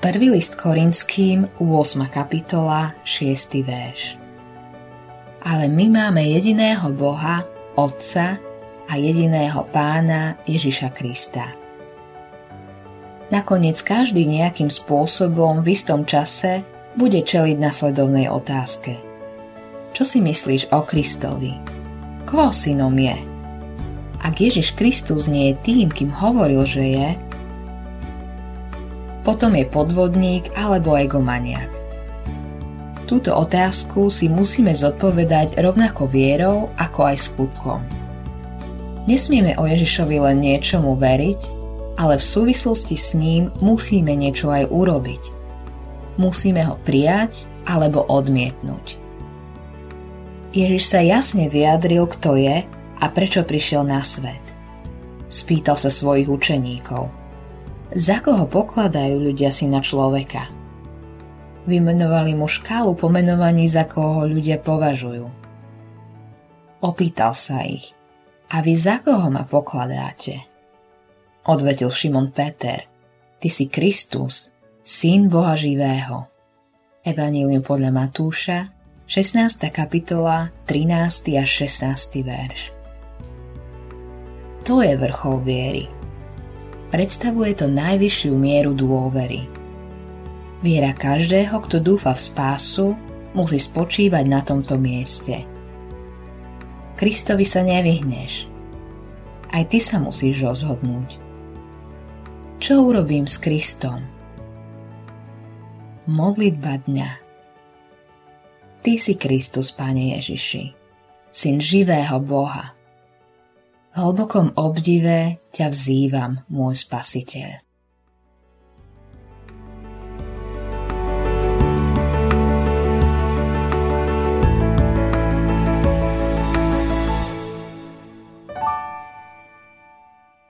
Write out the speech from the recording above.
Prvý list Korinským, 8. kapitola, 6. verš. Ale my máme jediného Boha, Otca a jediného Pána Ježiša Krista. Nakoniec každý nejakým spôsobom v istom čase bude čeliť nasledovnej otázke. Čo si myslíš o Kristovi? Koho synom je? Ak Ježiš Kristus nie je tým, kým hovoril, že je, potom je podvodník alebo egomaniak. Túto otázku si musíme zodpovedať rovnako vierou, ako aj skutkom. Nesmieme o Ježišovi len niečomu veriť, ale v súvislosti s ním musíme niečo aj urobiť. Musíme ho prijať alebo odmietnúť. Ježiš sa jasne vyjadril, kto je a prečo prišiel na svet. Spýtal sa svojich učeníkov – za koho pokladajú ľudia si na človeka. Vymenovali mu škálu pomenovaní, za koho ho ľudia považujú. Opýtal sa ich, a vy za koho ma pokladáte? Odvetil Šimon Peter, ty si Kristus, syn Boha živého. Evanílium podľa Matúša, 16. kapitola, 13. a 16. verš. To je vrchol viery – predstavuje to najvyššiu mieru dôvery. Viera každého, kto dúfa v spásu, musí spočívať na tomto mieste. Kristovi sa nevyhneš. Aj ty sa musíš rozhodnúť. Čo urobím s Kristom? Modlitba dňa Ty si Kristus, Pane Ježiši, syn živého Boha – v hlbokom obdive ťa vzývam, môj spasiteľ.